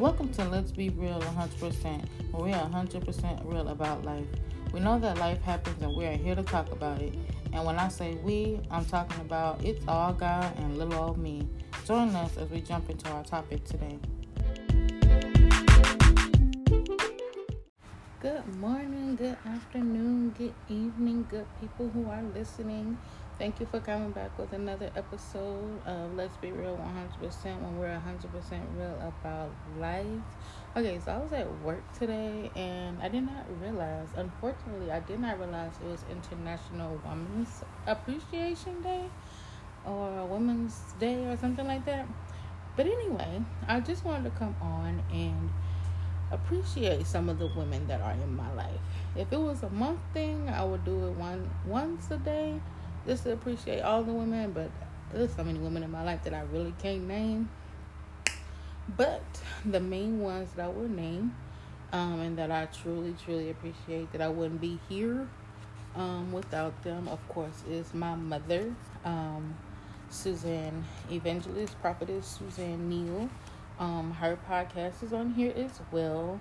Welcome to Let's Be Real 100%, where we are 100% real about life. We know that life happens and we are here to talk about it. And when I say we, I'm talking about it's all God and little old me. Join us as we jump into our topic today. Good morning, good afternoon, good evening, good people who are listening. Thank you for coming back with another episode of Let's Be Real 100% when we're 100% real about life. Okay, so I was at work today and I did not realize, unfortunately, I did not realize it was International Women's Appreciation Day or Women's Day or something like that. But anyway, I just wanted to come on and appreciate some of the women that are in my life. If it was a month thing, I would do it one once a day just to appreciate all the women, but there's so many women in my life that I really can't name. But the main ones that I will name, um, and that I truly, truly appreciate, that I wouldn't be here um, without them, of course, is my mother, um, Suzanne Evangelist, Prophetess Suzanne Neal. Um, her podcast is on here as well.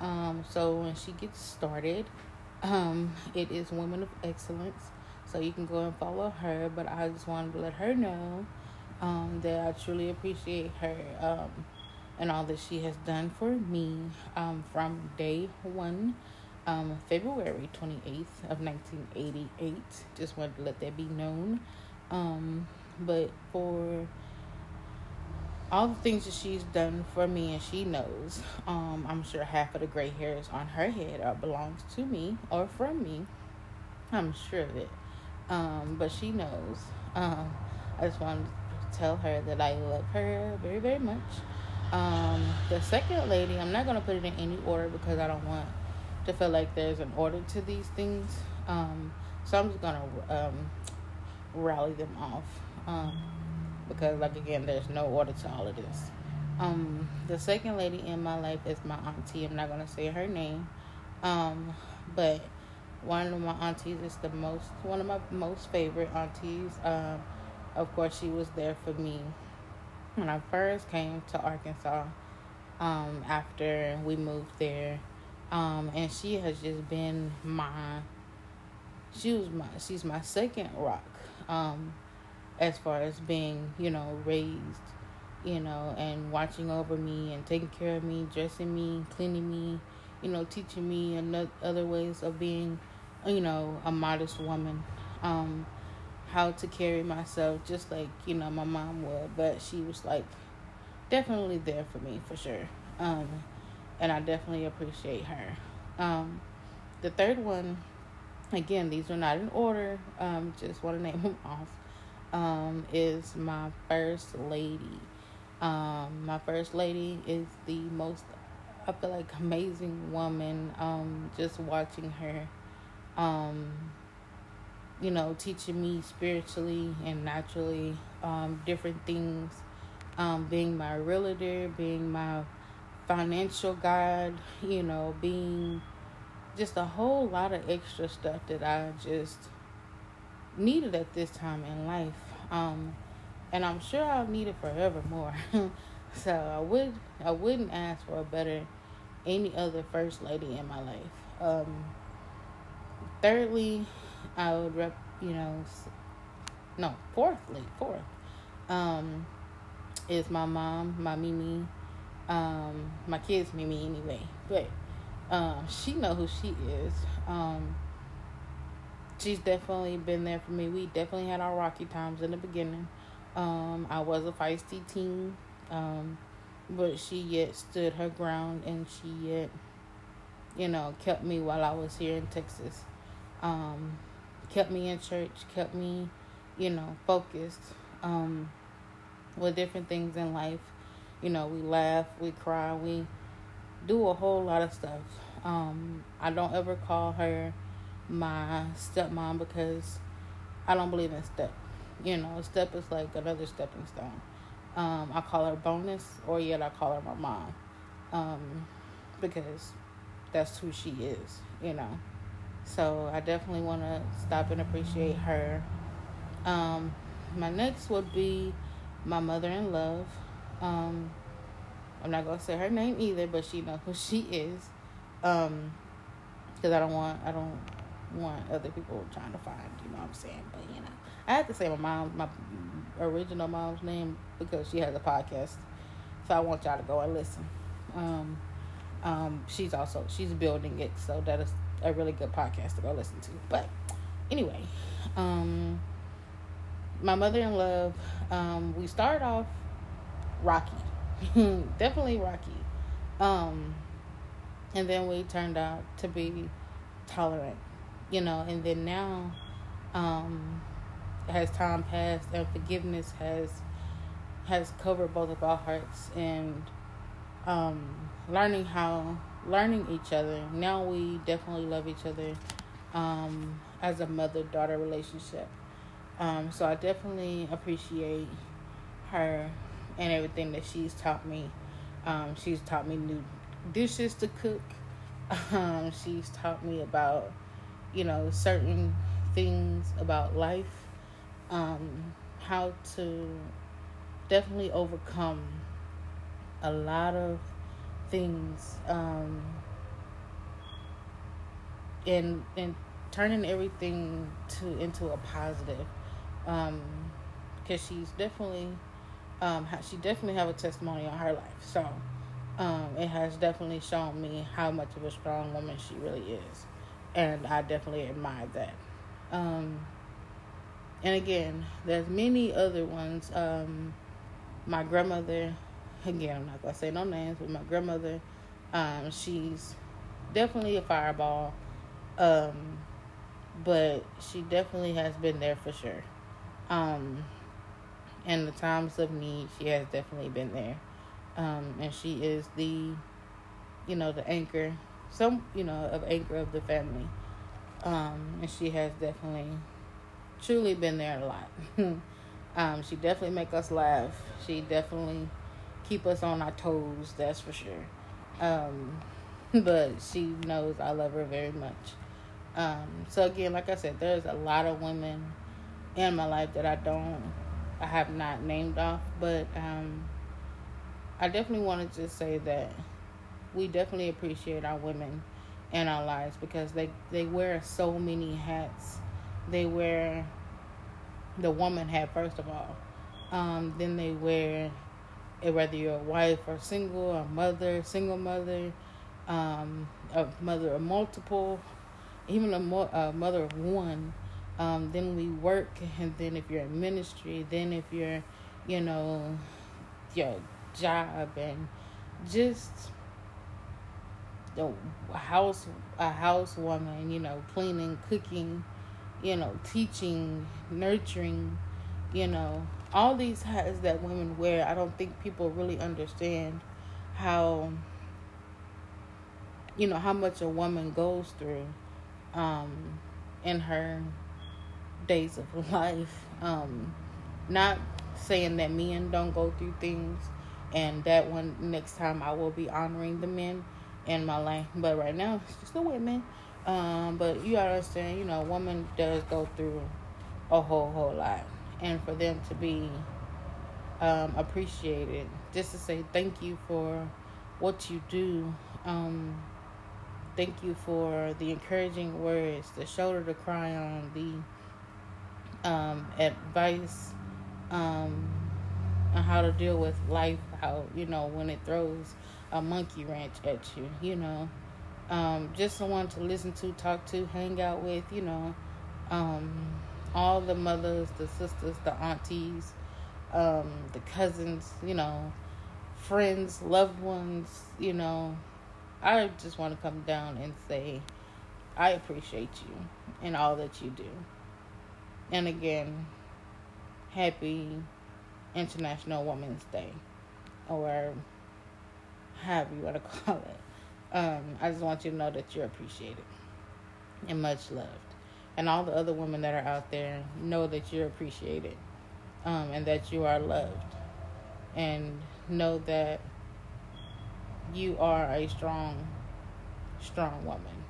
Um, so when she gets started, um, it is Women of Excellence. So you can go and follow her. But I just wanted to let her know um, that I truly appreciate her um, and all that she has done for me um, from day one, um, February 28th of 1988. Just wanted to let that be known. Um, but for all the things that she's done for me and she knows, um, I'm sure half of the gray hairs on her head are belongs to me or from me. I'm sure of it. Um, but she knows. Um, I just wanted to tell her that I love her very, very much. Um, the second lady, I'm not gonna put it in any order because I don't want to feel like there's an order to these things. Um, so I'm just gonna um, rally them off um, because, like again, there's no order to all of this. Um, the second lady in my life is my auntie. I'm not gonna say her name, um, but one of my aunties is the most one of my most favorite aunties. Um, of course, she was there for me when I first came to Arkansas. Um, after we moved there, um, and she has just been my. She was my. She's my second rock. Um, as far as being, you know, raised, you know, and watching over me and taking care of me, dressing me, cleaning me, you know, teaching me and other ways of being you know, a modest woman. Um, how to carry myself just like, you know, my mom would. But she was like definitely there for me for sure. Um, and I definitely appreciate her. Um, the third one, again, these are not in order. Um, just want to name them off. Um, is my first lady. Um, my first lady is the most, I feel like, amazing woman. Um, just watching her um, you know, teaching me spiritually and naturally um, different things. Um, being my realtor, being my financial guide, you know, being just a whole lot of extra stuff that I just needed at this time in life. Um, and I'm sure I'll need it forever more. so I would I wouldn't ask for a better any other first lady in my life. Um, thirdly, I would rep, you know, no, fourthly, fourth, um, is my mom, my Mimi, um, my kids Mimi anyway, but um, she know who she is. Um, she's definitely been there for me. We definitely had our rocky times in the beginning. Um, I was a feisty teen, um, but she yet stood her ground and she yet, you know, kept me while I was here in Texas um, kept me in church, kept me, you know, focused um, with different things in life. You know, we laugh, we cry, we do a whole lot of stuff. Um, I don't ever call her my stepmom because I don't believe in step. You know, step is like another stepping stone. Um, I call her bonus, or yet I call her my mom, um, because that's who she is. You know. So I definitely want to stop and appreciate her. Um, my next would be my mother in love. Um, I'm not gonna say her name either, but she knows who she is. Um, because I don't want I don't want other people trying to find. You know what I'm saying? But you know, I have to say my mom, my original mom's name because she has a podcast. So I want y'all to go and listen. Um, um, she's also she's building it, so that is a really good podcast to go listen to. But anyway, um, my mother in love. Um, we started off rocky, definitely rocky. Um, and then we turned out to be tolerant, you know. And then now, um, as time passed and forgiveness has has covered both of our hearts and um, learning how learning each other. Now we definitely love each other um, as a mother daughter relationship. Um, so I definitely appreciate her and everything that she's taught me. Um, she's taught me new dishes to cook. Um, she's taught me about, you know, certain things about life, um, how to definitely overcome a lot of things, um, and and turning everything to into a positive. Um, because she's definitely, um, she definitely have a testimony on her life. So, um, it has definitely shown me how much of a strong woman she really is, and I definitely admire that. Um, and again, there's many other ones. Um, my grandmother, again, I'm not gonna say no names, but my grandmother, um, she's definitely a fireball. Um, but she definitely has been there for sure. Um, in the times of need, she has definitely been there. Um, and she is the, you know, the anchor, some, you know, of anchor of the family. Um, and she has definitely, truly been there a lot. um, she definitely make us laugh. She definitely keep us on our toes. That's for sure. Um, but she knows I love her very much. Um, so again, like I said, there's a lot of women in my life that I don't, I have not named off, but um, I definitely want to just say that we definitely appreciate our women in our lives because they they wear so many hats. They wear the woman hat first of all. Um, then they wear whether you're a wife or single, a mother, single mother, um, a mother of multiple, even a, mo- a mother of one. Um, then we work, and then if you're in ministry, then if you're, you know, your job and just a house a housewoman, you know, cleaning, cooking, you know, teaching, nurturing, you know, all these hats that women wear. I don't think people really understand how you know how much a woman goes through um in her days of life. Um not saying that men don't go through things and that one next time I will be honoring the men in my life. But right now, it's just the women. Um, but you understand, you know, a woman does go through a whole whole lot, and for them to be um, appreciated, just to say thank you for what you do. Um, thank you for the encouraging words, the shoulder to cry on, the um, advice um, on how to deal with life, how you know when it throws a monkey wrench at you, you know. Um, just someone to listen to, talk to, hang out with, you know. Um, all the mothers, the sisters, the aunties, um, the cousins, you know, friends, loved ones, you know. I just want to come down and say, I appreciate you and all that you do. And again, happy International Women's Day or however you want to call it. Um, I just want you to know that you're appreciated and much loved. And all the other women that are out there know that you're appreciated um, and that you are loved. And know that you are a strong, strong woman.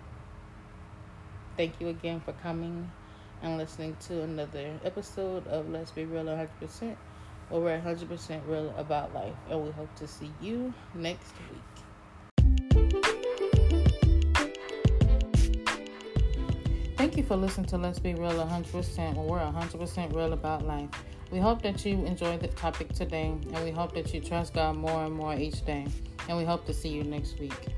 Thank you again for coming and listening to another episode of Let's Be Real 100%. where we're 100% real about life. And we hope to see you next week. Thank you for listening to Let's Be Real 100% when we're 100% real about life. We hope that you enjoyed the topic today, and we hope that you trust God more and more each day. And we hope to see you next week.